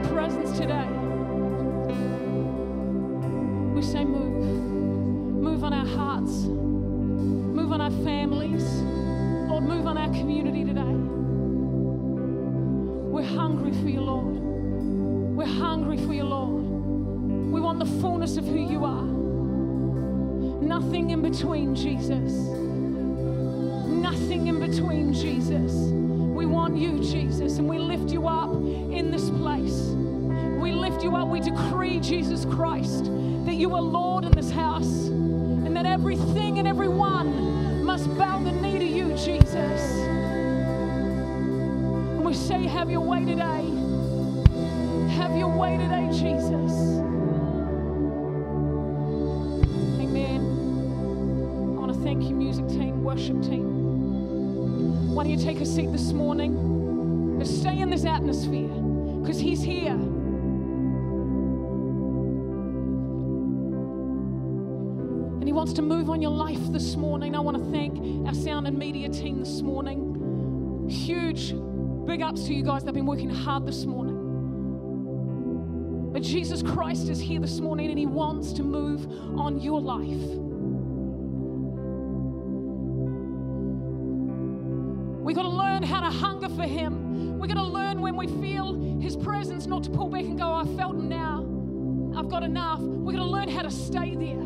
your presence today. We say, move. Move on our hearts. Move on our families. Lord, move on our community today. We're hungry for you, Lord. We're hungry for you, Lord. We want the fullness of who you are. Nothing in between, Jesus. Nothing in between, Jesus. We want you, Jesus, and we lift you up in this place. We lift you up. We decree, Jesus Christ, that you are Lord in this house and that everything and everyone must bow the knee to you, Jesus. And we say, Have your way today. Have your way today, Jesus. Amen. I want to thank you, music team, worship team. Take a seat this morning? Just stay in this atmosphere because He's here. And He wants to move on your life this morning. I want to thank our sound and media team this morning. Huge big ups to you guys. They've been working hard this morning. But Jesus Christ is here this morning and He wants to move on your life. We got to learn how to hunger for Him. We got to learn when we feel His presence not to pull back and go, I felt Him now. I've got enough. We're going to learn how to stay there.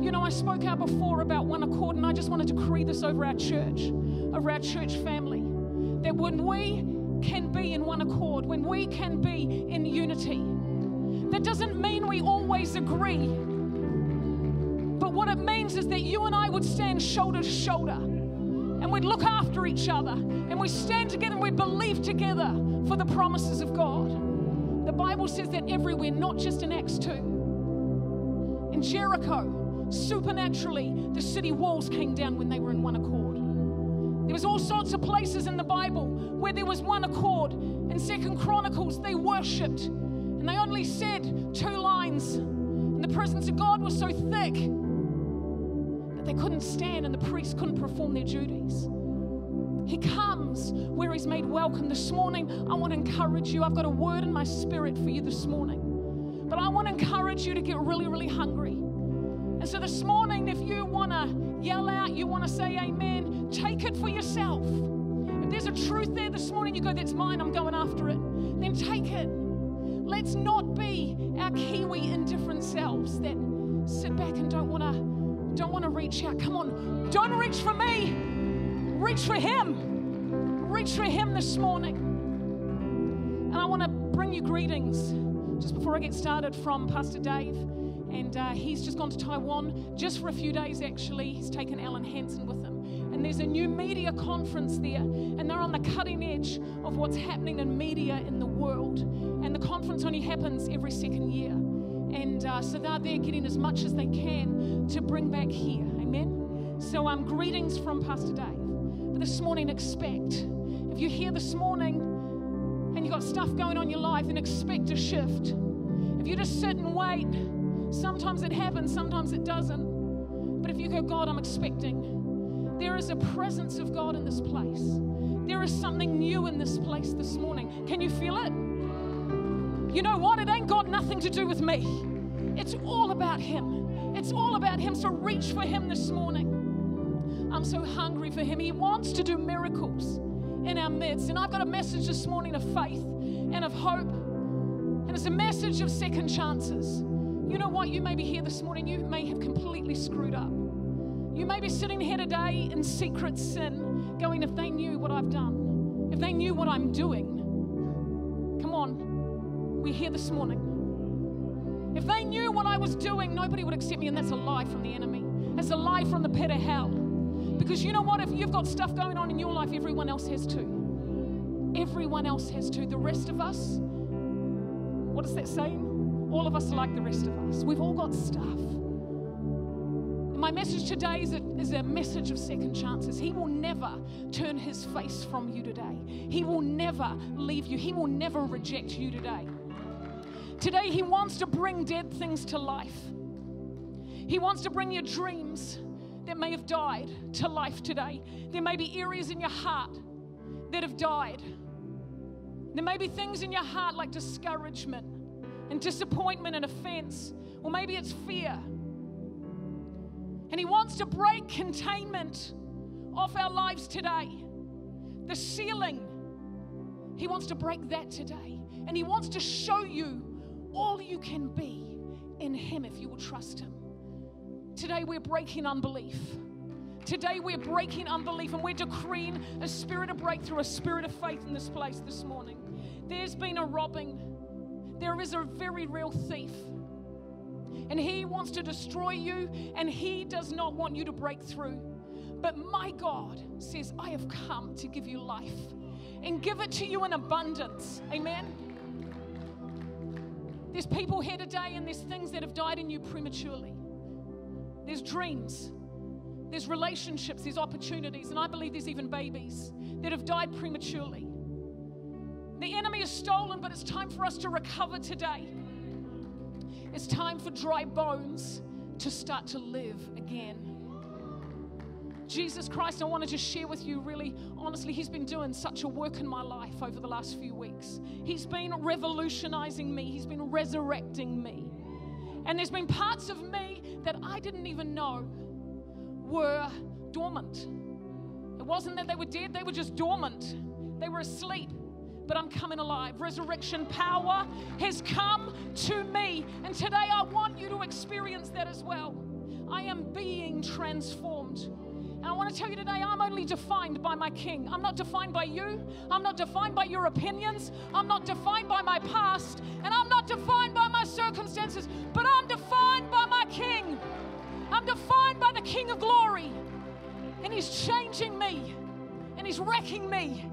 You know, I spoke out before about one accord, and I just want to decree this over our church, over our church family. That when we can be in one accord, when we can be in unity, that doesn't mean we always agree. But what it means is that you and I would stand shoulder to shoulder and we'd look after each other and we stand together and we believe together for the promises of God. The Bible says that everywhere, not just in Acts 2. In Jericho, supernaturally, the city walls came down when they were in one accord. There was all sorts of places in the Bible where there was one accord. In Second Chronicles, they worshipped and they only said two lines. And the presence of God was so thick they couldn't stand and the priests couldn't perform their duties. He comes where He's made welcome. This morning, I want to encourage you. I've got a word in my spirit for you this morning. But I want to encourage you to get really, really hungry. And so this morning, if you want to yell out, you want to say amen, take it for yourself. If there's a truth there this morning, you go, that's mine, I'm going after it, then take it. Let's not be our Kiwi indifferent selves that sit back and don't want to don't want to reach out. Come on, don't reach for me. Reach for him. Reach for him this morning. And I want to bring you greetings just before I get started from Pastor Dave. And uh, he's just gone to Taiwan just for a few days, actually. He's taken Alan Hansen with him. And there's a new media conference there. And they're on the cutting edge of what's happening in media in the world. And the conference only happens every second year. And uh, so they're getting as much as they can to bring back here. Amen. So um, greetings from Pastor Dave. But this morning, expect. If you're here this morning and you've got stuff going on in your life, then expect a shift. If you just sit and wait, sometimes it happens, sometimes it doesn't. But if you go, God, I'm expecting, there is a presence of God in this place. There is something new in this place this morning. Can you feel it? You know what? It ain't got nothing to do with me. It's all about Him. It's all about Him. So reach for Him this morning. I'm so hungry for Him. He wants to do miracles in our midst. And I've got a message this morning of faith and of hope. And it's a message of second chances. You know what? You may be here this morning, you may have completely screwed up. You may be sitting here today in secret sin, going, if they knew what I've done, if they knew what I'm doing, we're here this morning. If they knew what I was doing, nobody would accept me, and that's a lie from the enemy. That's a lie from the pit of hell. Because you know what? If you've got stuff going on in your life, everyone else has too. Everyone else has too. The rest of us, what is that saying? All of us are like the rest of us. We've all got stuff. My message today is a, is a message of second chances. He will never turn his face from you today. He will never leave you. He will never reject you today. Today, He wants to bring dead things to life. He wants to bring your dreams that may have died to life today. There may be areas in your heart that have died. There may be things in your heart like discouragement and disappointment and offense, or maybe it's fear. And He wants to break containment off our lives today. The ceiling, He wants to break that today. And He wants to show you all you can be in Him if you will trust Him. Today, we're breaking unbelief. Today, we're breaking unbelief and we're decreeing a spirit of breakthrough, a spirit of faith in this place this morning. There's been a robbing, there is a very real thief and He wants to destroy you, and He does not want you to break through. But my God says, I have come to give you life and give it to you in abundance. Amen. There's people here today, and there's things that have died in you prematurely. There's dreams, there's relationships, there's opportunities, and I believe there's even babies that have died prematurely. The enemy is stolen, but it's time for us to recover today. It's time for dry bones to start to live again. Jesus Christ, I want to just share with you really honestly, He's been doing such a work in my life over the last few weeks. He's been revolutionizing me, He's been resurrecting me. And there's been parts of me that I didn't even know were dormant. It wasn't that they were dead, they were just dormant, they were asleep but I'm coming alive. Resurrection power has come to me. And today I want you to experience that as well. I am being transformed. And I want to tell you today, I'm only defined by my King. I'm not defined by you. I'm not defined by your opinions. I'm not defined by my past. And I'm not defined by my circumstances. But I'm defined by my King. I'm defined by the King of glory. And He's changing me. And He's wrecking me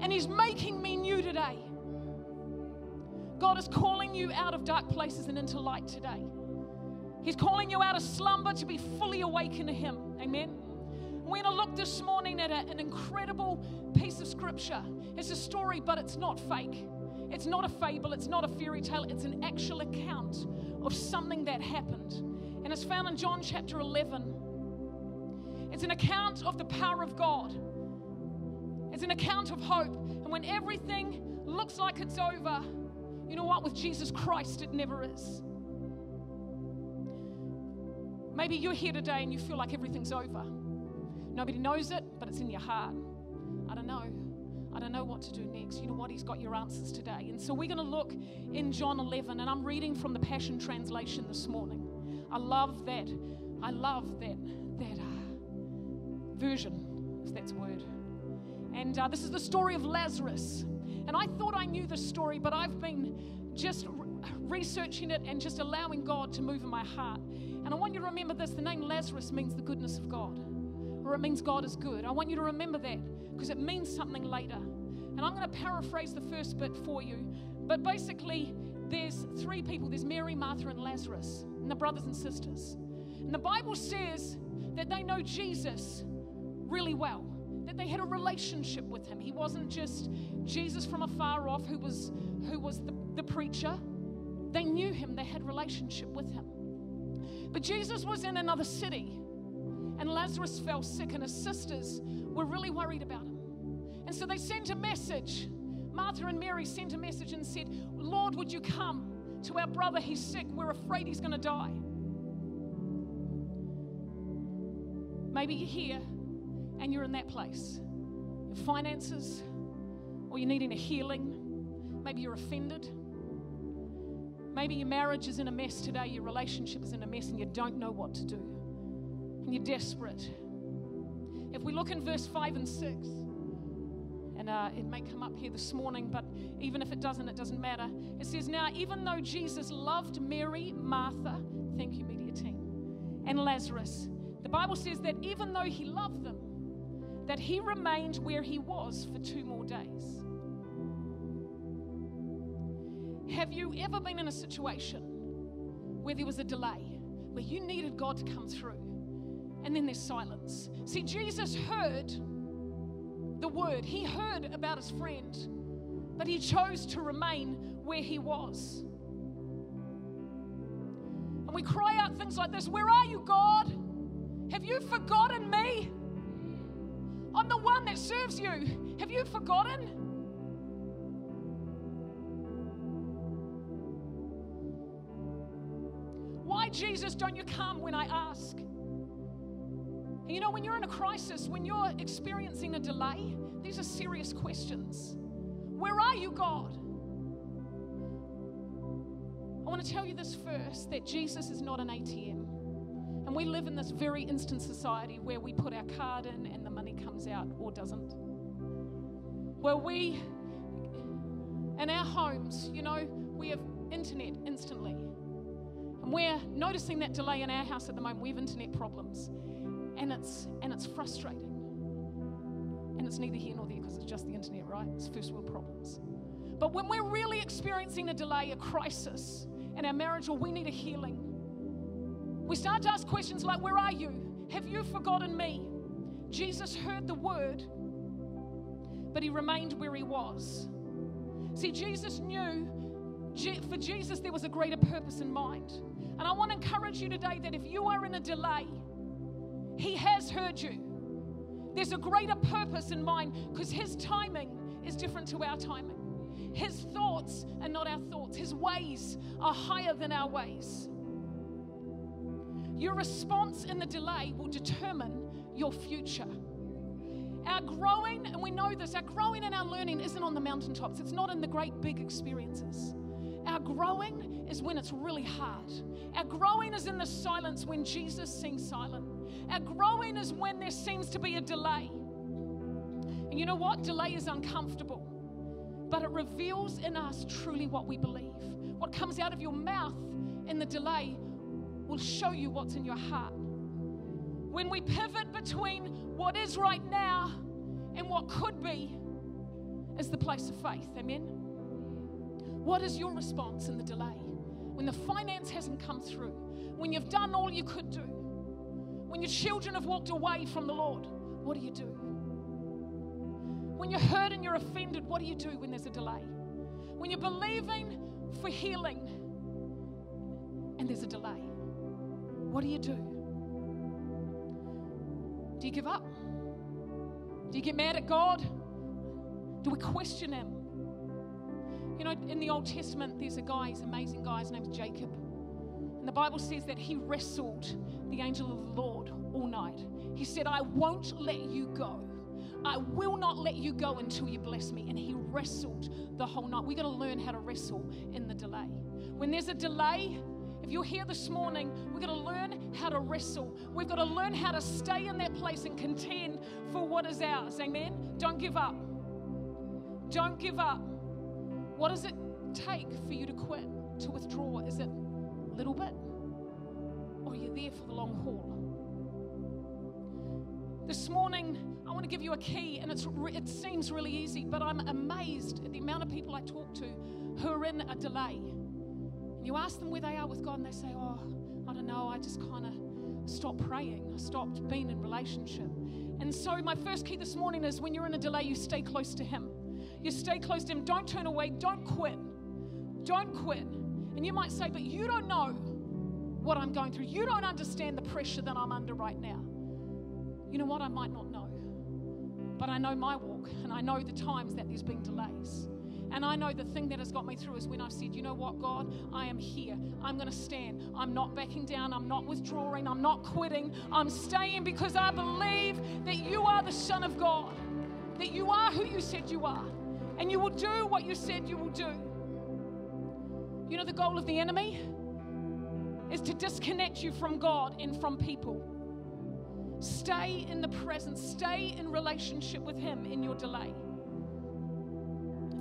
and He's making me new today. God is calling you out of dark places and into light today. He's calling you out of slumber to be fully awakened to Him. Amen. We're going to look this morning at a, an incredible piece of scripture. It's a story, but it's not fake. It's not a fable. It's not a fairy tale. It's an actual account of something that happened. And it's found in John chapter 11. It's an account of the power of God it's an account of hope. And when everything looks like it's over, you know what? With Jesus Christ, it never is. Maybe you're here today and you feel like everything's over. Nobody knows it, but it's in your heart. I don't know. I don't know what to do next. You know what? He's got your answers today. And so we're going to look in John 11, and I'm reading from the Passion Translation this morning. I love that. I love that that uh, version, if that's a word. And uh, this is the story of Lazarus. And I thought I knew the story, but I've been just researching it and just allowing God to move in my heart. And I want you to remember this the name Lazarus means the goodness of God, or it means God is good. I want you to remember that because it means something later. And I'm going to paraphrase the first bit for you. But basically, there's three people there's Mary, Martha, and Lazarus, and the brothers and sisters. And the Bible says that they know Jesus really well that they had a relationship with him. He wasn't just Jesus from afar off who was, who was the, the preacher. They knew him, they had relationship with him. But Jesus was in another city, and Lazarus fell sick, and his sisters were really worried about him. And so they sent a message. Martha and Mary sent a message and said, Lord, would you come to our brother? He's sick. We're afraid he's going to die. Maybe you're here and you're in that place. Your finances, or you're needing a healing. Maybe you're offended. Maybe your marriage is in a mess today, your relationship is in a mess, and you don't know what to do. And you're desperate. If we look in verse 5 and 6, and uh, it may come up here this morning, but even if it doesn't, it doesn't matter. It says, Now, even though Jesus loved Mary, Martha, thank you, media team, and Lazarus, the Bible says that even though he loved them, that he remained where he was for two more days. Have you ever been in a situation where there was a delay, where you needed God to come through, and then there's silence. See, Jesus heard the word, he heard about his friend, but he chose to remain where he was. And we cry out things like this Where are you, God? Have you forgotten me? I'm the one that serves you. Have you forgotten? Why, Jesus, don't you come when I ask? You know, when you're in a crisis, when you're experiencing a delay, these are serious questions. Where are you, God? I want to tell you this first that Jesus is not an ATM. And we live in this very instant society where we put our card in and the money comes out or doesn't. Where we, in our homes, you know, we have internet instantly. And we're noticing that delay in our house at the moment. We have internet problems. And it's, and it's frustrating. And it's neither here nor there because it's just the internet, right? It's first world problems. But when we're really experiencing a delay, a crisis in our marriage, or we need a healing, we start to ask questions like, Where are you? Have you forgotten me? Jesus heard the word, but he remained where he was. See, Jesus knew for Jesus there was a greater purpose in mind. And I want to encourage you today that if you are in a delay, he has heard you. There's a greater purpose in mind because his timing is different to our timing. His thoughts are not our thoughts, his ways are higher than our ways. Your response in the delay will determine your future. Our growing, and we know this, our growing and our learning isn't on the mountaintops, it's not in the great big experiences. Our growing is when it's really hard. Our growing is in the silence when Jesus seems silent. Our growing is when there seems to be a delay. And you know what? Delay is uncomfortable, but it reveals in us truly what we believe. What comes out of your mouth in the delay will show you what's in your heart. When we pivot between what is right now and what could be, is the place of faith. Amen. What is your response in the delay? When the finance hasn't come through, when you've done all you could do, when your children have walked away from the Lord, what do you do? When you're hurt and you're offended, what do you do when there's a delay? When you're believing for healing and there's a delay, what do you do? Do you give up? Do you get mad at God? Do we question Him? You know, in the Old Testament, there's a guy, he's an amazing guy, his name's Jacob. And the Bible says that he wrestled the angel of the Lord all night. He said, I won't let you go. I will not let you go until you bless me. And he wrestled the whole night. We got to learn how to wrestle in the delay. When there's a delay, if you're here this morning, we've got to learn how to wrestle. We've got to learn how to stay in that place and contend for what is ours. Amen? Don't give up. Don't give up. What does it take for you to quit, to withdraw? Is it little bit? Or you're you there for the long haul? This morning, I want to give you a key, and it's, it seems really easy, but I'm amazed at the amount of people I talk to who are in a delay. And you ask them where they are with God, and they say, Oh, I don't know, I just kind of stopped praying. I stopped being in relationship. And so, my first key this morning is when you're in a delay, you stay close to Him. You stay close to Him. Don't turn away. Don't quit. Don't quit. And you might say, But you don't know what I'm going through. You don't understand the pressure that I'm under right now. You know what? I might not know. But I know my walk, and I know the times that there's been delays. And I know the thing that has got me through is when I've said, you know what, God, I am here. I'm going to stand. I'm not backing down. I'm not withdrawing. I'm not quitting. I'm staying because I believe that you are the Son of God, that you are who you said you are, and you will do what you said you will do. You know, the goal of the enemy is to disconnect you from God and from people. Stay in the presence, stay in relationship with Him in your delay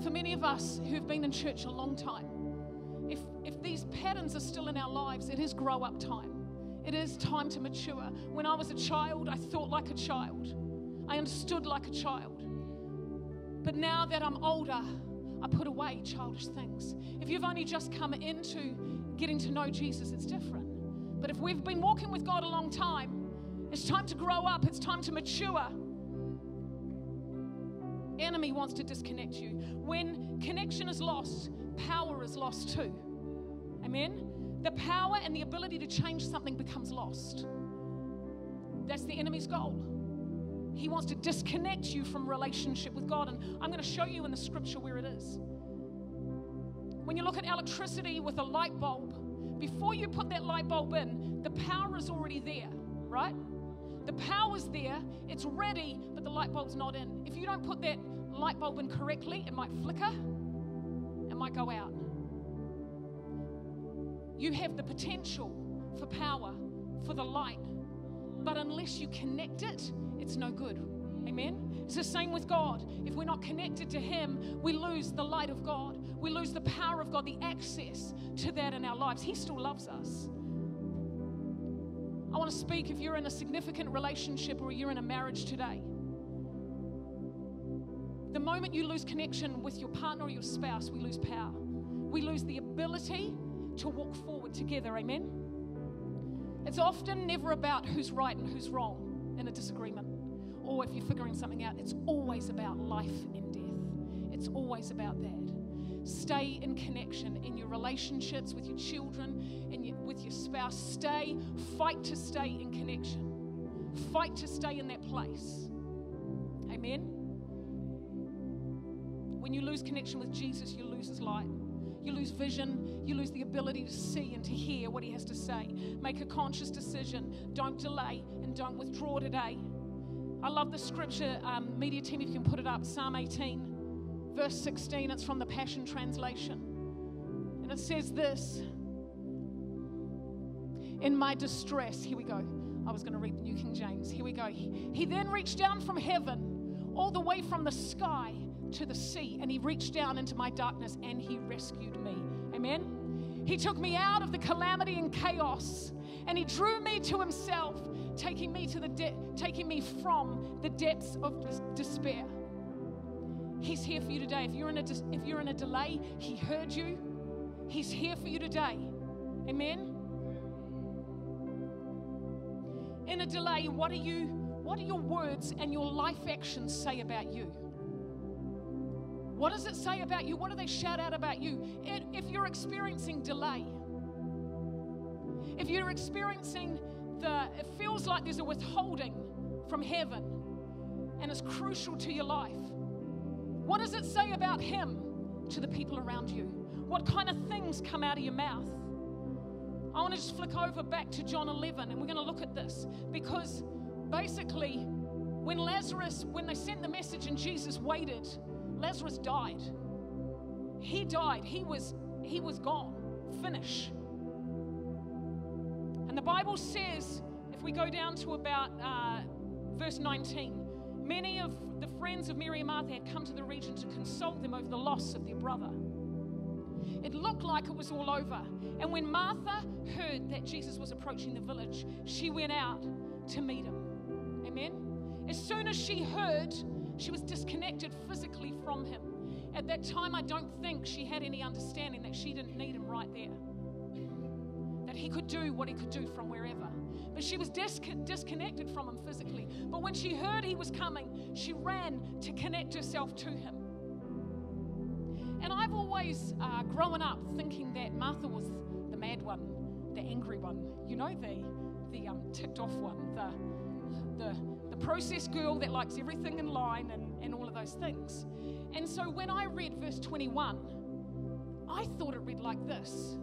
for many of us who've been in church a long time, if, if these patterns are still in our lives, it is grow up time. It is time to mature. When I was a child, I thought like a child, I understood like a child. But now that I'm older, I put away childish things. If you've only just come into getting to know Jesus, it's different. But if we've been walking with God a long time, it's time to grow up, it's time to mature enemy wants to disconnect you. When connection is lost, power is lost too. Amen? The power and the ability to change something becomes lost. That's the enemy's goal. He wants to disconnect you from relationship with God. And I'm going to show you in the scripture where it is. When you look at electricity with a light bulb, before you put that light bulb in, the power is already there, right? The power's there, it's ready, but the light bulb's not in. If you don't put that light bulb in correctly, it might flicker, it might go out. You have the potential for power, for the light, but unless you connect it, it's no good. Amen? It's the same with God. If we're not connected to Him, we lose the light of God. We lose the power of God, the access to that in our lives. He still loves us. I want to speak if you're in a significant relationship or you're in a marriage today. The moment you lose connection with your partner or your spouse, we lose power. We lose the ability to walk forward together. Amen? It's often never about who's right and who's wrong in a disagreement or if you're figuring something out. It's always about life and death. It's always about that. Stay in connection in your relationships with your children and your, with your spouse. Stay, fight to stay in connection. Fight to stay in that place. Amen. When you lose connection with Jesus, you lose his light. You lose vision. You lose the ability to see and to hear what he has to say. Make a conscious decision. Don't delay and don't withdraw today. I love the scripture, um, media team, if you can put it up, Psalm 18, verse 16. It's from the Passion Translation. And it says this In my distress, here we go. I was going to read the New King James. Here we go. He, he then reached down from heaven, all the way from the sky to the sea, and he reached down into my darkness and he rescued me. Amen. He took me out of the calamity and chaos, and he drew me to himself taking me to the de- taking me from the depths of des- despair. He's here for you today. If you're in a if you're in a delay, he heard you. He's here for you today. Amen. In a delay, what are you what do your words and your life actions say about you? What does it say about you? What do they shout out about you? If you're experiencing delay, if you're experiencing the, it feels like there's a withholding from heaven and it's crucial to your life. What does it say about Him to the people around you? What kind of things come out of your mouth? I want to just flick over back to John 11 and we're going to look at this because basically, when Lazarus, when they sent the message and Jesus waited, Lazarus died. He died. He was he was gone. Finish. And the Bible says, if we go down to about uh, verse 19, many of the friends of Mary and Martha had come to the region to consult them over the loss of their brother. It looked like it was all over. And when Martha heard that Jesus was approaching the village, she went out to meet him. Amen. As soon as she heard, she was disconnected physically from him. At that time, I don't think she had any understanding that she didn't need him right there that he could do what he could do from wherever. But she was dis- disconnected from him physically. But when she heard he was coming, she ran to connect herself to him. And I've always uh, grown up thinking that Martha was the mad one, the angry one, you know, the, the um, ticked off one, the, the, the process girl that likes everything in line and, and all of those things. And so when I read verse 21, I thought it read like this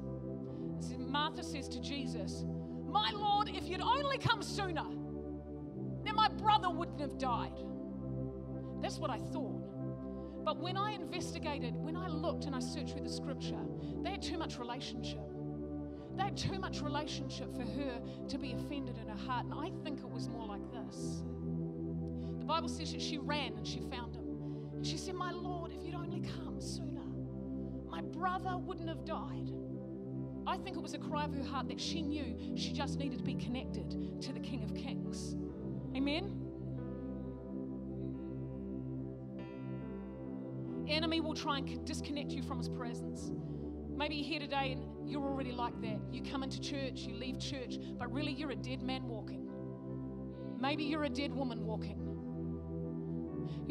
Martha says to Jesus, My Lord, if you'd only come sooner, then my brother wouldn't have died. That's what I thought. But when I investigated, when I looked and I searched through the scripture, they had too much relationship. They had too much relationship for her to be offended in her heart. And I think it was more like this. Bible says that she ran and she found him. And she said, My Lord, if you'd only come sooner, my brother wouldn't have died. I think it was a cry of her heart that she knew she just needed to be connected to the King of Kings. Amen? Enemy will try and disconnect you from his presence. Maybe you're here today and you're already like that. You come into church, you leave church, but really you're a dead man walking. Maybe you're a dead woman walking.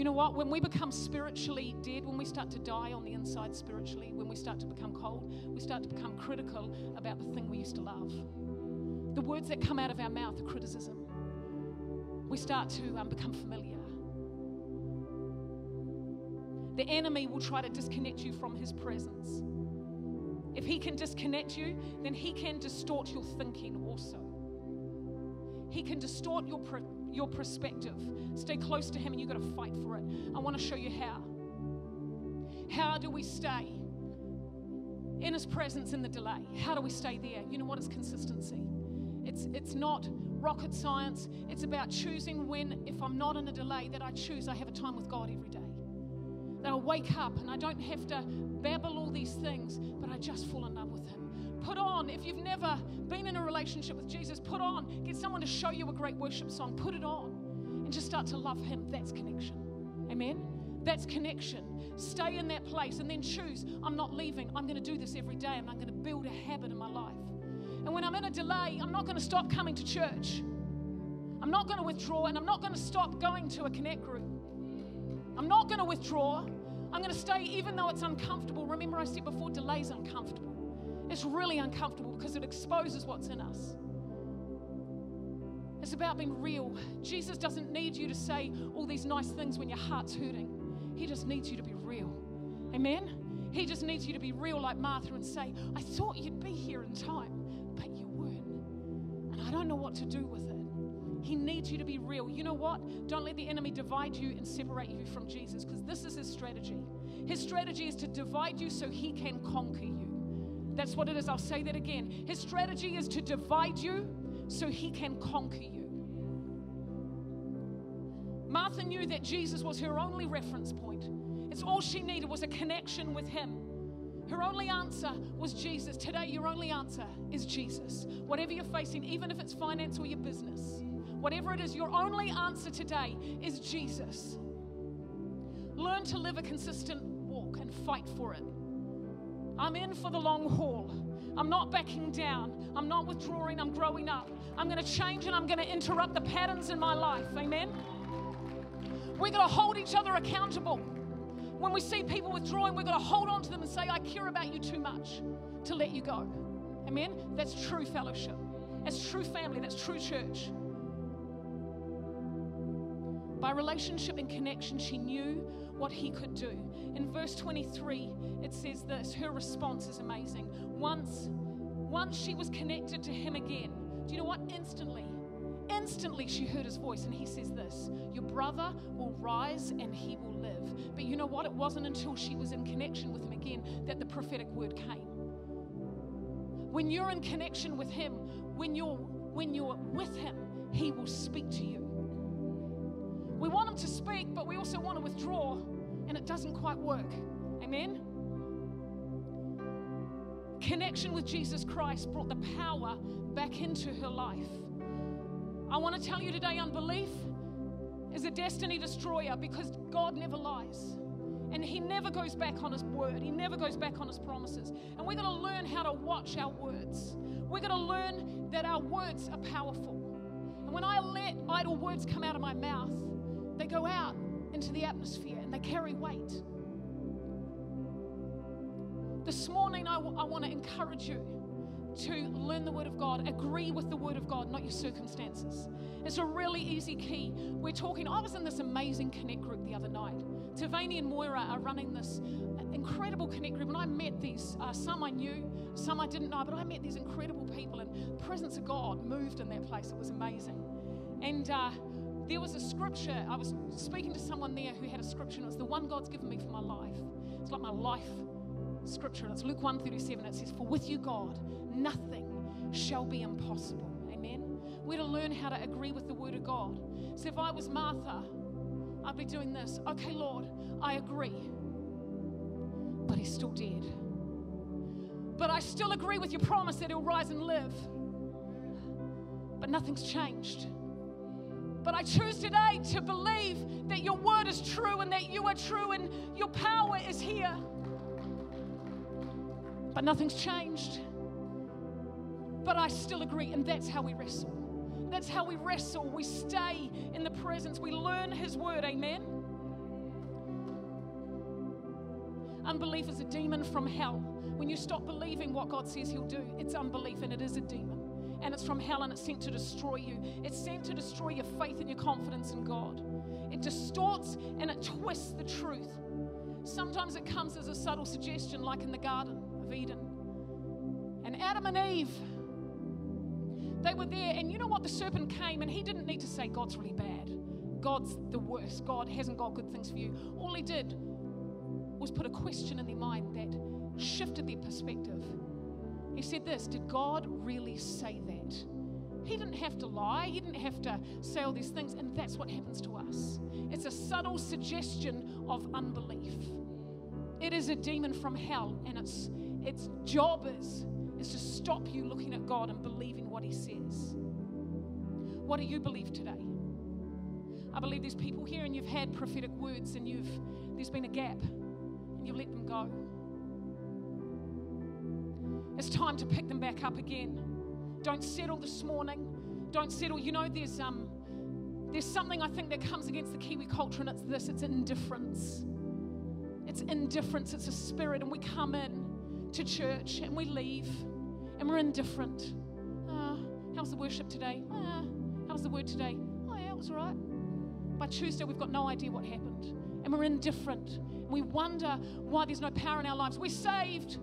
You know what? When we become spiritually dead, when we start to die on the inside spiritually, when we start to become cold, we start to become critical about the thing we used to love. The words that come out of our mouth are criticism. We start to um, become familiar. The enemy will try to disconnect you from his presence. If he can disconnect you, then he can distort your thinking also. He can distort your, your perspective. Stay close to him and you've got to fight for it. I want to show you how. How do we stay in his presence in the delay? How do we stay there? You know what? It's consistency. It's, it's not rocket science. It's about choosing when, if I'm not in a delay, that I choose I have a time with God every day. That I wake up and I don't have to babble all these things, but I just fall in love with. Put on, if you've never been in a relationship with Jesus, put on, get someone to show you a great worship song, put it on, and just start to love Him. That's connection. Amen? That's connection. Stay in that place and then choose I'm not leaving. I'm going to do this every day and I'm going to build a habit in my life. And when I'm in a delay, I'm not going to stop coming to church. I'm not going to withdraw and I'm not going to stop going to a connect group. I'm not going to withdraw. I'm going to stay even though it's uncomfortable. Remember, I said before, delay's uncomfortable. It's really uncomfortable because it exposes what's in us. It's about being real. Jesus doesn't need you to say all these nice things when your heart's hurting. He just needs you to be real. Amen? He just needs you to be real like Martha and say, I thought you'd be here in time, but you weren't. And I don't know what to do with it. He needs you to be real. You know what? Don't let the enemy divide you and separate you from Jesus because this is his strategy. His strategy is to divide you so he can conquer you. That's what it is. I'll say that again. His strategy is to divide you so he can conquer you. Martha knew that Jesus was her only reference point. It's all she needed was a connection with him. Her only answer was Jesus. Today, your only answer is Jesus. Whatever you're facing, even if it's finance or your business, Whatever it is, your only answer today is Jesus. Learn to live a consistent walk and fight for it. I'm in for the long haul. I'm not backing down. I'm not withdrawing. I'm growing up. I'm going to change and I'm going to interrupt the patterns in my life. Amen. We're going to hold each other accountable. When we see people withdrawing, we're going to hold on to them and say, I care about you too much to let you go. Amen. That's true fellowship. That's true family. That's true church. By relationship and connection, she knew what he could do. In verse 23, it says this her response is amazing. Once, once she was connected to him again, do you know what? Instantly, instantly she heard his voice, and he says this Your brother will rise and he will live. But you know what? It wasn't until she was in connection with him again that the prophetic word came. When you're in connection with him, when you're when you're with him, he will speak to you. We want them to speak, but we also want to withdraw, and it doesn't quite work. Amen? Connection with Jesus Christ brought the power back into her life. I want to tell you today unbelief is a destiny destroyer because God never lies. And he never goes back on his word. He never goes back on his promises. And we're going to learn how to watch our words. We're going to learn that our words are powerful. And when I let idle words come out of my mouth, they go out into the atmosphere and they carry weight. This morning, I, w- I want to encourage you to learn the Word of God, agree with the Word of God, not your circumstances. It's a really easy key. We're talking, I was in this amazing connect group the other night. Tavani and Moira are running this incredible connect group, and I met these, uh, some I knew, some I didn't know, but I met these incredible people, and the presence of God moved in that place. It was amazing. And uh, there was a scripture, I was speaking to someone there who had a scripture, and it was the one God's given me for my life. It's like my life scripture, and it's Luke 137. It says, For with you, God, nothing shall be impossible. Amen. We're to learn how to agree with the word of God. So if I was Martha, I'd be doing this. Okay, Lord, I agree. But he's still dead. But I still agree with your promise that he'll rise and live. But nothing's changed. But I choose today to believe that your word is true and that you are true and your power is here. But nothing's changed. But I still agree, and that's how we wrestle. That's how we wrestle. We stay in the presence, we learn His word. Amen. Unbelief is a demon from hell. When you stop believing what God says He'll do, it's unbelief and it is a demon and it's from hell and it's sent to destroy you. It's sent to destroy your faith and your confidence in God. It distorts and it twists the truth. Sometimes it comes as a subtle suggestion, like in the Garden of Eden. And Adam and Eve, they were there, and you know what? The serpent came, and he didn't need to say, God's really bad. God's the worst. God hasn't got good things for you. All he did was put a question in their mind that shifted their perspective. He said, This, did God really say that? He didn't have to lie. He didn't have to say all these things. And that's what happens to us. It's a subtle suggestion of unbelief. It is a demon from hell, and its, its job is, is to stop you looking at God and believing what He says. What do you believe today? I believe there's people here and you've had prophetic words and you've there's been a gap and you've let them go. It's time to pick them back up again. Don't settle this morning. Don't settle. You know, there's um there's something I think that comes against the Kiwi culture, and it's this it's indifference. It's indifference, it's a spirit, and we come in to church and we leave and we're indifferent. Uh, how's the worship today? Uh, how's the word today? Oh, yeah, it was all right. By Tuesday, we've got no idea what happened. And we're indifferent. We wonder why there's no power in our lives. We're saved,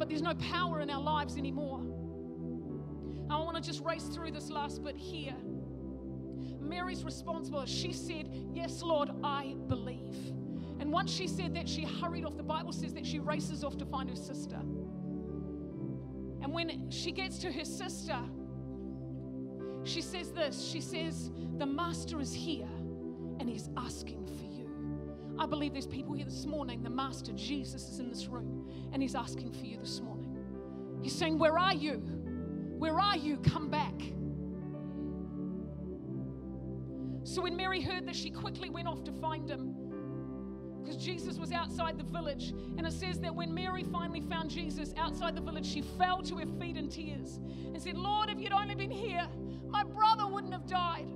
but there's no power in our lives anymore. I want to just race through this last bit here. Mary's responsible. She said, Yes, Lord, I believe. And once she said that, she hurried off. The Bible says that she races off to find her sister. And when she gets to her sister, she says this She says, The master is here and He's asking for you. I believe there's people here this morning. The Master Jesus is in this room and He's asking for you this morning. He's saying, Where are you? Where are you? Come back. So when Mary heard this, she quickly went off to find him because Jesus was outside the village. And it says that when Mary finally found Jesus outside the village, she fell to her feet in tears and said, Lord, if you'd only been here, my brother wouldn't have died.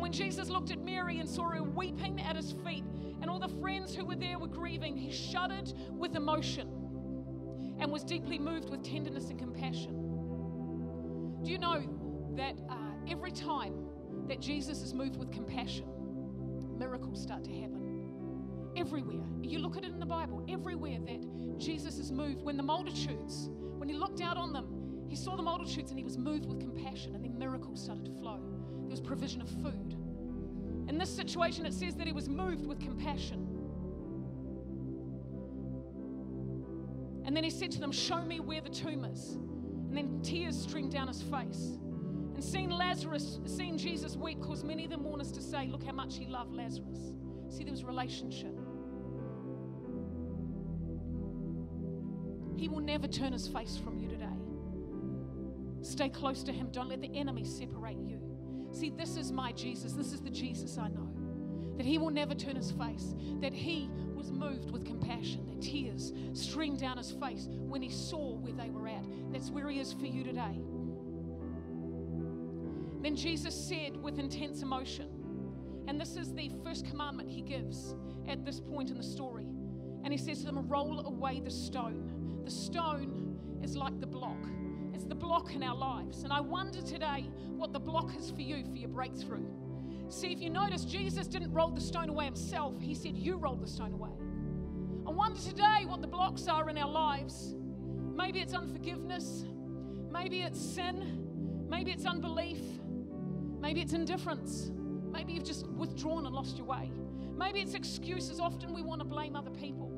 And when Jesus looked at Mary and saw her weeping at his feet, and all the friends who were there were grieving, he shuddered with emotion and was deeply moved with tenderness and compassion. Do you know that uh, every time that Jesus is moved with compassion, miracles start to happen? Everywhere. You look at it in the Bible, everywhere that Jesus is moved, when the multitudes, when he looked out on them, he saw the multitudes and he was moved with compassion, and then miracles started to flow. Was provision of food. In this situation, it says that he was moved with compassion. And then he said to them, Show me where the tomb is. And then tears streamed down his face. And seeing Lazarus, seeing Jesus weep, caused many of the mourners to say, Look how much he loved Lazarus. See, there was relationship. He will never turn his face from you today. Stay close to him. Don't let the enemy separate you. See, this is my Jesus. This is the Jesus I know. That he will never turn his face. That he was moved with compassion. That tears streamed down his face when he saw where they were at. That's where he is for you today. Then Jesus said with intense emotion, and this is the first commandment he gives at this point in the story. And he says to them, Roll away the stone. The stone is like the block the block in our lives. And I wonder today what the block is for you for your breakthrough. See, if you notice, Jesus didn't roll the stone away himself, he said, You rolled the stone away. I wonder today what the blocks are in our lives. Maybe it's unforgiveness, maybe it's sin, maybe it's unbelief, maybe it's indifference, maybe you've just withdrawn and lost your way. Maybe it's excuses. Often we want to blame other people.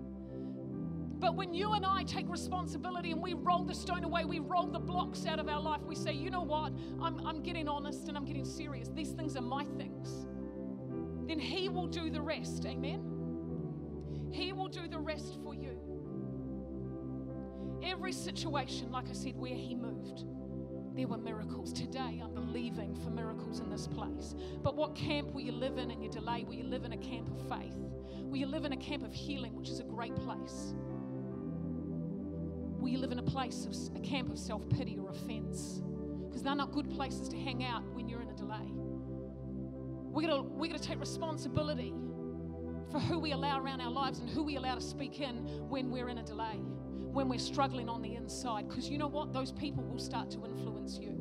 But when you and I take responsibility and we roll the stone away, we roll the blocks out of our life, we say, you know what? I'm, I'm getting honest and I'm getting serious. These things are my things. Then He will do the rest. Amen? He will do the rest for you. Every situation, like I said, where He moved, there were miracles. Today, I'm believing for miracles in this place. But what camp will you live in in your delay? Will you live in a camp of faith? Will you live in a camp of healing, which is a great place? You live in a place of a camp of self pity or offense? Because they're not good places to hang out when you're in a delay. We're going we're gonna take responsibility for who we allow around our lives and who we allow to speak in when we're in a delay, when we're struggling on the inside. Because you know what? Those people will start to influence you.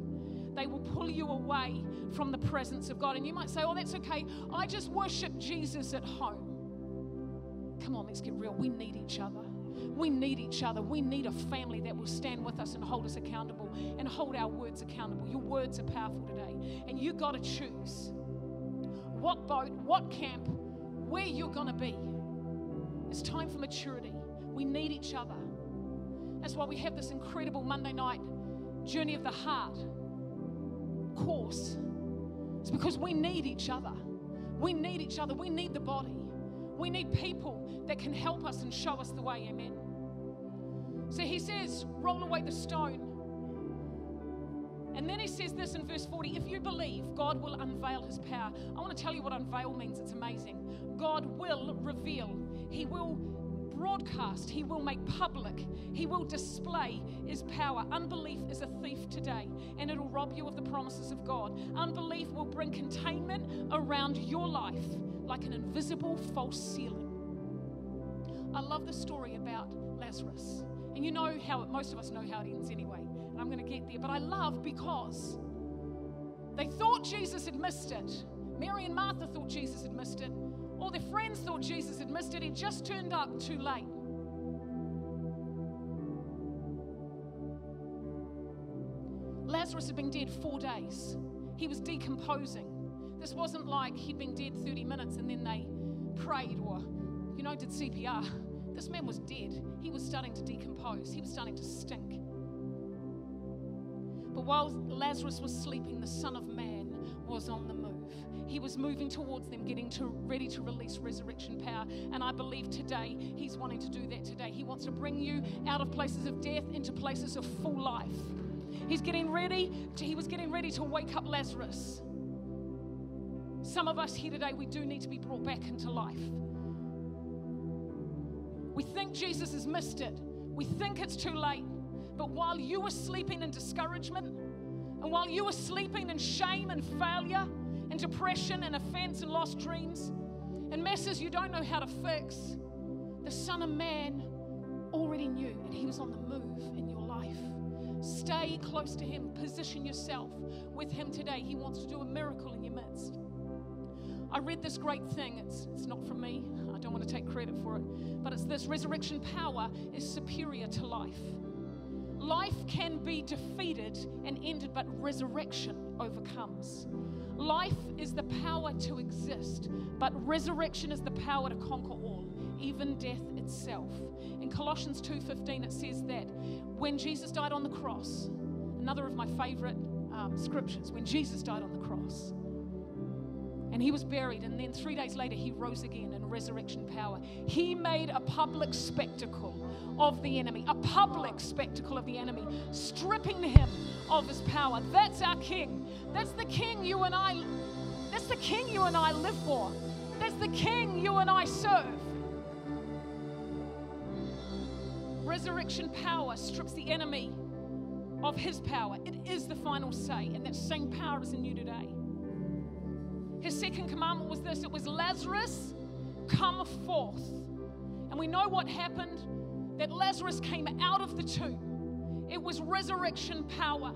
They will pull you away from the presence of God. And you might say, oh, that's okay. I just worship Jesus at home. Come on, let's get real. We need each other. We need each other. We need a family that will stand with us and hold us accountable and hold our words accountable. Your words are powerful today. And you got to choose what boat, what camp, where you're going to be. It's time for maturity. We need each other. That's why we have this incredible Monday night Journey of the Heart course. It's because we need each other. We need each other. We need the body. We need people that can help us and show us the way. Amen. So he says, roll away the stone. And then he says this in verse 40 if you believe, God will unveil his power. I want to tell you what unveil means. It's amazing. God will reveal, he will broadcast, he will make public, he will display his power. Unbelief is a thief today, and it'll rob you of the promises of God. Unbelief will bring containment around your life like an invisible false ceiling. I love the story about Lazarus. And you know how, most of us know how it ends anyway. And I'm going to get there. But I love because they thought Jesus had missed it. Mary and Martha thought Jesus had missed it. All their friends thought Jesus had missed it. He just turned up too late. Lazarus had been dead four days. He was decomposing. This wasn't like he'd been dead 30 minutes and then they prayed or, you know, did CPR. This man was dead. He was starting to decompose, he was starting to stink. But while Lazarus was sleeping, the Son of Man was on the. He was moving towards them, getting to, ready to release resurrection power. And I believe today He's wanting to do that today. He wants to bring you out of places of death into places of full life. He's getting ready. To, he was getting ready to wake up Lazarus. Some of us here today, we do need to be brought back into life. We think Jesus has missed it, we think it's too late. But while you were sleeping in discouragement, and while you were sleeping in shame and failure, and depression and offense and lost dreams, and messes you don't know how to fix, the Son of Man already knew, and He was on the move in your life. Stay close to Him, position yourself with Him today. He wants to do a miracle in your midst. I read this great thing. It's, it's not from me. I don't want to take credit for it. But it's this resurrection power is superior to life. Life can be defeated and ended, but resurrection overcomes. Life is the power to exist, but resurrection is the power to conquer all, even death itself. In Colossians 2:15 it says that when Jesus died on the cross, another of my favorite um, scriptures, when Jesus died on the cross, and he was buried, and then three days later, he rose again in resurrection power. He made a public spectacle of the enemy, a public spectacle of the enemy, stripping him of his power. That's our king. That's the king you and I that's the king you and I live for. That's the king you and I serve. Resurrection power strips the enemy of his power. It is the final say, and that same power is in you today. His second commandment was this it was Lazarus, come forth. And we know what happened that Lazarus came out of the tomb. It was resurrection power.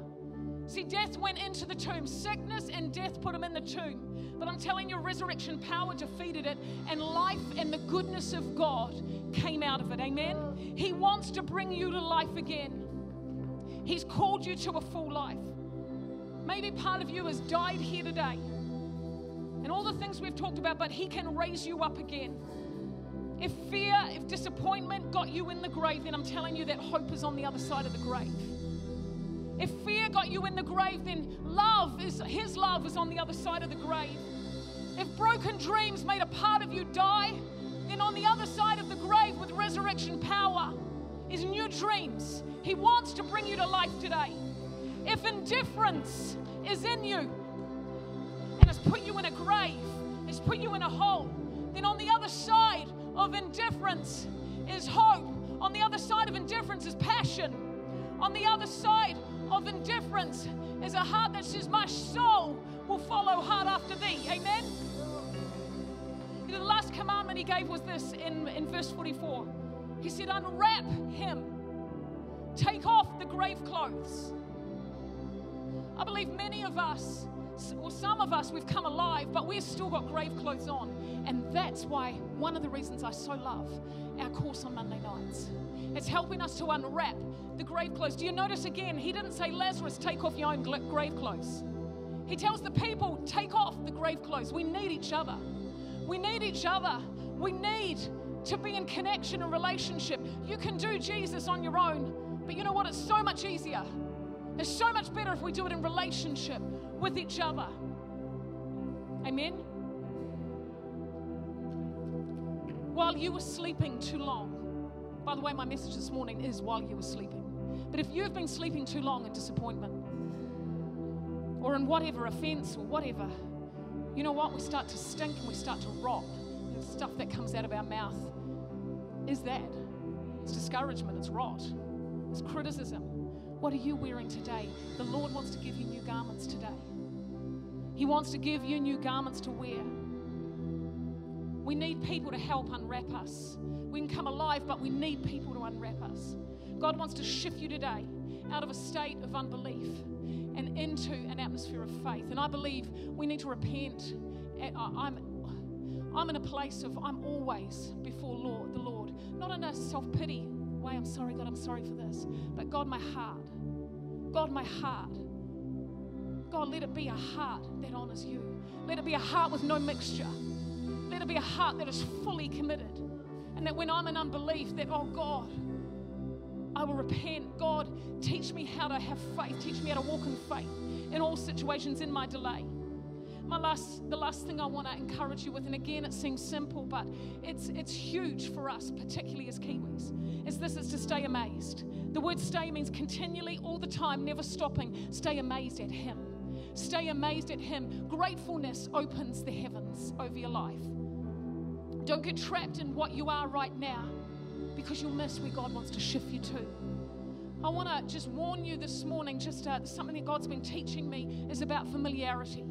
See, death went into the tomb. Sickness and death put him in the tomb. But I'm telling you, resurrection power defeated it, and life and the goodness of God came out of it. Amen? He wants to bring you to life again. He's called you to a full life. Maybe part of you has died here today and all the things we've talked about, but He can raise you up again. If fear, if disappointment got you in the grave, then I'm telling you that hope is on the other side of the grave. If fear got you in the grave, then love is His love is on the other side of the grave. If broken dreams made a part of you die, then on the other side of the grave with resurrection power is new dreams. He wants to bring you to life today. If indifference is in you, and has put you in a grave, has put you in a hole, then on the other side of indifference is hope. On the other side of indifference is passion. On the other side of indifference is a heart that says, My soul will follow hard after thee. Amen. The last commandment he gave was this in, in verse 44. He said, Unwrap him, take off the grave clothes. I believe many of us Well, some of us, we've come alive, but we've still got grave clothes on. And that's why one of the reasons I so love our course on Monday nights. It's helping us to unwrap the grave clothes. Do you notice again? He didn't say, Lazarus, take off your own grave clothes. He tells the people, take off the grave clothes. We need each other. We need each other. We need to be in connection and relationship. You can do Jesus on your own, but you know what? It's so much easier. It's so much better if we do it in relationship with each other. Amen? While you were sleeping too long, by the way, my message this morning is while you were sleeping. But if you've been sleeping too long in disappointment or in whatever offense or whatever, you know what? We start to stink and we start to rot. The stuff that comes out of our mouth is that. It's discouragement, it's rot, it's criticism. What are you wearing today? The Lord wants to give you new garments today. He wants to give you new garments to wear. We need people to help unwrap us. We can come alive, but we need people to unwrap us. God wants to shift you today out of a state of unbelief and into an atmosphere of faith. And I believe we need to repent. Eh, I'm, I'm in a place of I'm always before Lord, the Lord, not in a self pity way. I'm sorry, God, I'm sorry for this, but God, my heart. God, my heart. God, let it be a heart that honors you. Let it be a heart with no mixture. Let it be a heart that is fully committed. And that when I'm in unbelief, that, oh God, I will repent. God, teach me how to have faith. Teach me how to walk in faith in all situations in my delay. My last, the last thing I want to encourage you with, and again, it seems simple, but it's it's huge for us, particularly as Kiwis, is this is to stay amazed. The word stay means continually, all the time, never stopping. Stay amazed at Him. Stay amazed at Him. Gratefulness opens the heavens over your life. Don't get trapped in what you are right now because you'll miss where God wants to shift you to. I want to just warn you this morning, just uh, something that God's been teaching me is about familiarity.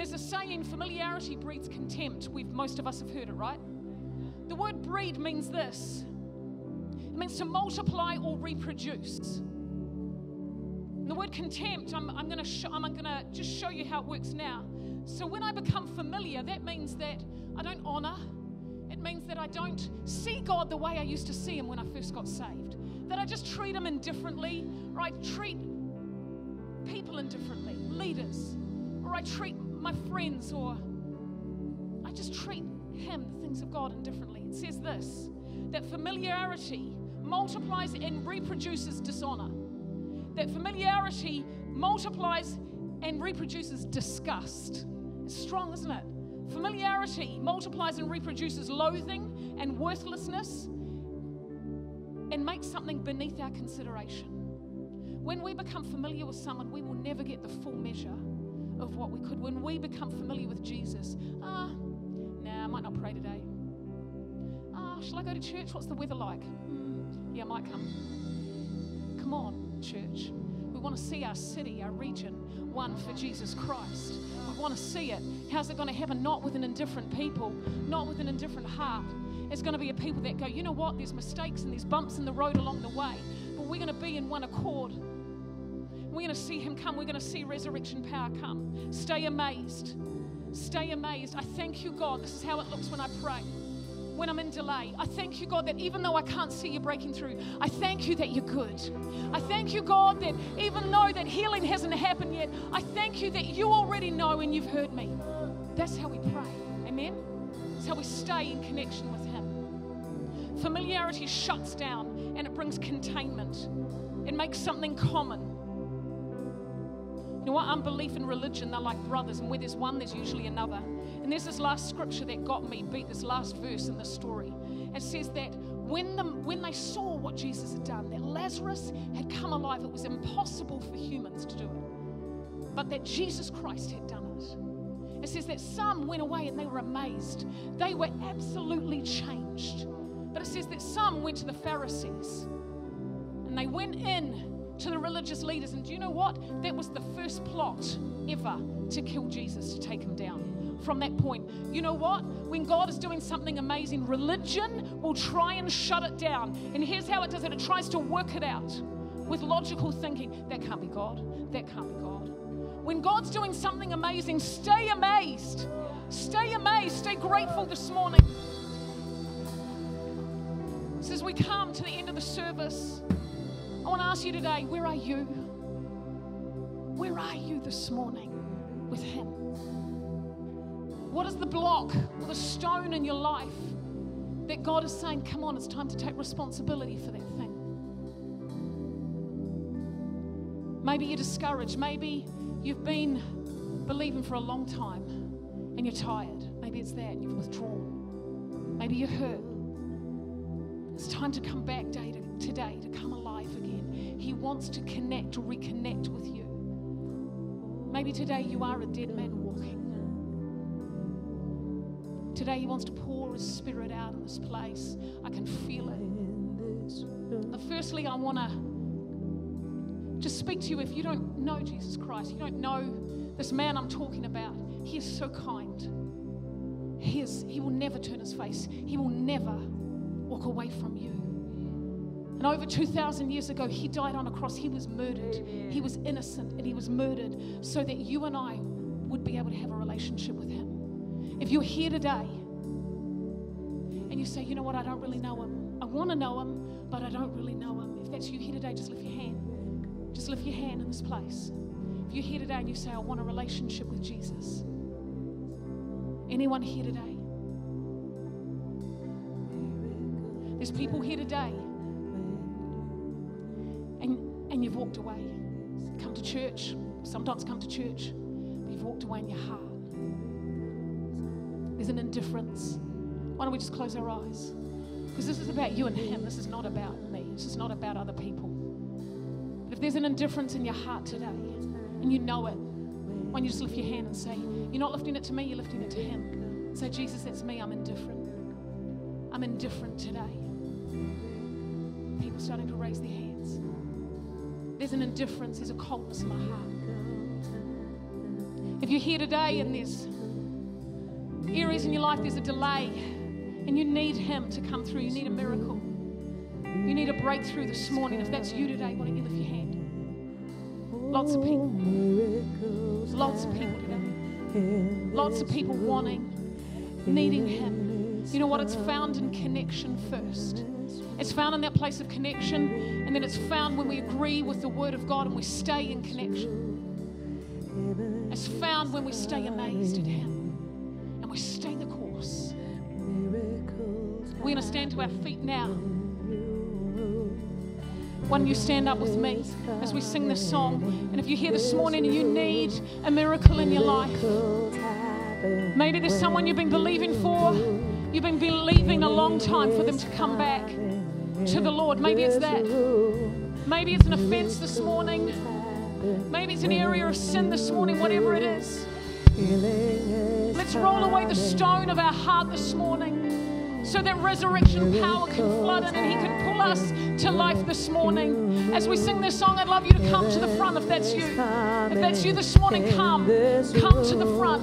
There's a saying, familiarity breeds contempt. We've, most of us have heard it, right? The word breed means this it means to multiply or reproduce. And the word contempt, I'm, I'm going to to just show you how it works now. So when I become familiar, that means that I don't honor, it means that I don't see God the way I used to see Him when I first got saved. That I just treat Him indifferently, or I treat people indifferently, leaders, or I treat my friends, or I just treat Him, the things of God, indifferently. It says this that familiarity multiplies and reproduces dishonor. That familiarity multiplies and reproduces disgust. It's strong, isn't it? Familiarity multiplies and reproduces loathing and worthlessness and makes something beneath our consideration. When we become familiar with someone, we will never get the full measure of what we could. When we become familiar with Jesus, ah, nah, I might not pray today. Ah, shall I go to church? What's the weather like? Mm, yeah, I might come. Come on, church. We want to see our city, our region, won for Jesus Christ. We want to see it. How's it going to happen? Not with an indifferent people, not with an indifferent heart. It's going to be a people that go, you know what? There's mistakes and there's bumps in the road along the way, but we're going to be in one accord. We're going to see Him come. We're going to see resurrection power come. Stay amazed. Stay amazed. I thank you, God. This is how it looks when I pray when I'm in delay. I thank you, God, that even though I can't see you breaking through, I thank you that you're good. I thank you, God, that even though that healing hasn't happened yet, I thank you that you already know and you've heard me. That's how we pray. Amen? That's how we stay in connection with Him. Familiarity shuts down and it brings containment. It makes something common. You know what? Unbelief and religion, they're like brothers, and where there's one, there's usually another. And there's this last scripture that got me beat, this last verse in the story. It says that when, the, when they saw what Jesus had done, that Lazarus had come alive, it was impossible for humans to do it, but that Jesus Christ had done it. It says that some went away and they were amazed. They were absolutely changed. But it says that some went to the Pharisees and they went in to the religious leaders. And do you know what? That was the first plot ever to kill Jesus, to take him down. From that point, you know what? When God is doing something amazing, religion will try and shut it down. And here's how it does it it tries to work it out with logical thinking. That can't be God. That can't be God. When God's doing something amazing, stay amazed. Stay amazed. Stay grateful this morning. So as we come to the end of the service, I want to ask you today, where are you? Where are you this morning with Him? What is the block or the stone in your life that God is saying, come on, it's time to take responsibility for that thing? Maybe you're discouraged. Maybe you've been believing for a long time and you're tired. Maybe it's that you've withdrawn. Maybe you're hurt. It's time to come back day to, today to come alive again. He wants to connect, reconnect with you. Maybe today you are a dead man walking. Today He wants to pour His Spirit out in this place. I can feel it. But firstly, I want to just speak to you if you don't know Jesus Christ, you don't know this man I'm talking about. He is so kind. He, is, he will never turn his face, He will never walk away from you. And over 2,000 years ago, He died on a cross. He was murdered. He was innocent and He was murdered so that you and I would be able to have a relationship with Him. If you're here today and you say, you know what, I don't really know him. I want to know him, but I don't really know him. If that's you here today, just lift your hand. Just lift your hand in this place. If you're here today and you say, I want a relationship with Jesus. Anyone here today? There's people here today and, and you've walked away. Come to church, sometimes come to church, but you've walked away in your heart. There's an indifference. Why don't we just close our eyes? Because this is about you and Him. This is not about me. This is not about other people. But if there's an indifference in your heart today and you know it, why don't you just lift your hand and say, You're not lifting it to me, you're lifting it to Him. Say, Jesus, that's me. I'm indifferent. I'm indifferent today. People starting to raise their hands. There's an indifference, there's a coldness in my heart. If you're here today and there's areas in your life there's a delay and you need Him to come through, you need a miracle, you need a breakthrough this morning. If that's you today, why don't you lift your hand? Lots of people. Lots of people today. Lots of people wanting, needing Him. You know what? It's found in connection first. It's found in that place of connection, and then it's found when we agree with the Word of God and we stay in connection. It's found when we stay amazed at Him and we stay the course. We're going to stand to our feet now. Why don't you stand up with me as we sing this song? And if you're here this morning and you need a miracle in your life, maybe there's someone you've been believing for, you've been believing a long time for them to come back to the Lord. Maybe it's that. Maybe it's an offense this morning. Maybe it's an area of sin this morning, whatever it is. Let's roll away the stone of our heart this morning so that resurrection power can flood in and He can pull us to life this morning. As we sing this song, I'd love you to come to the front if that's you. If that's you this morning, come. Come to the front.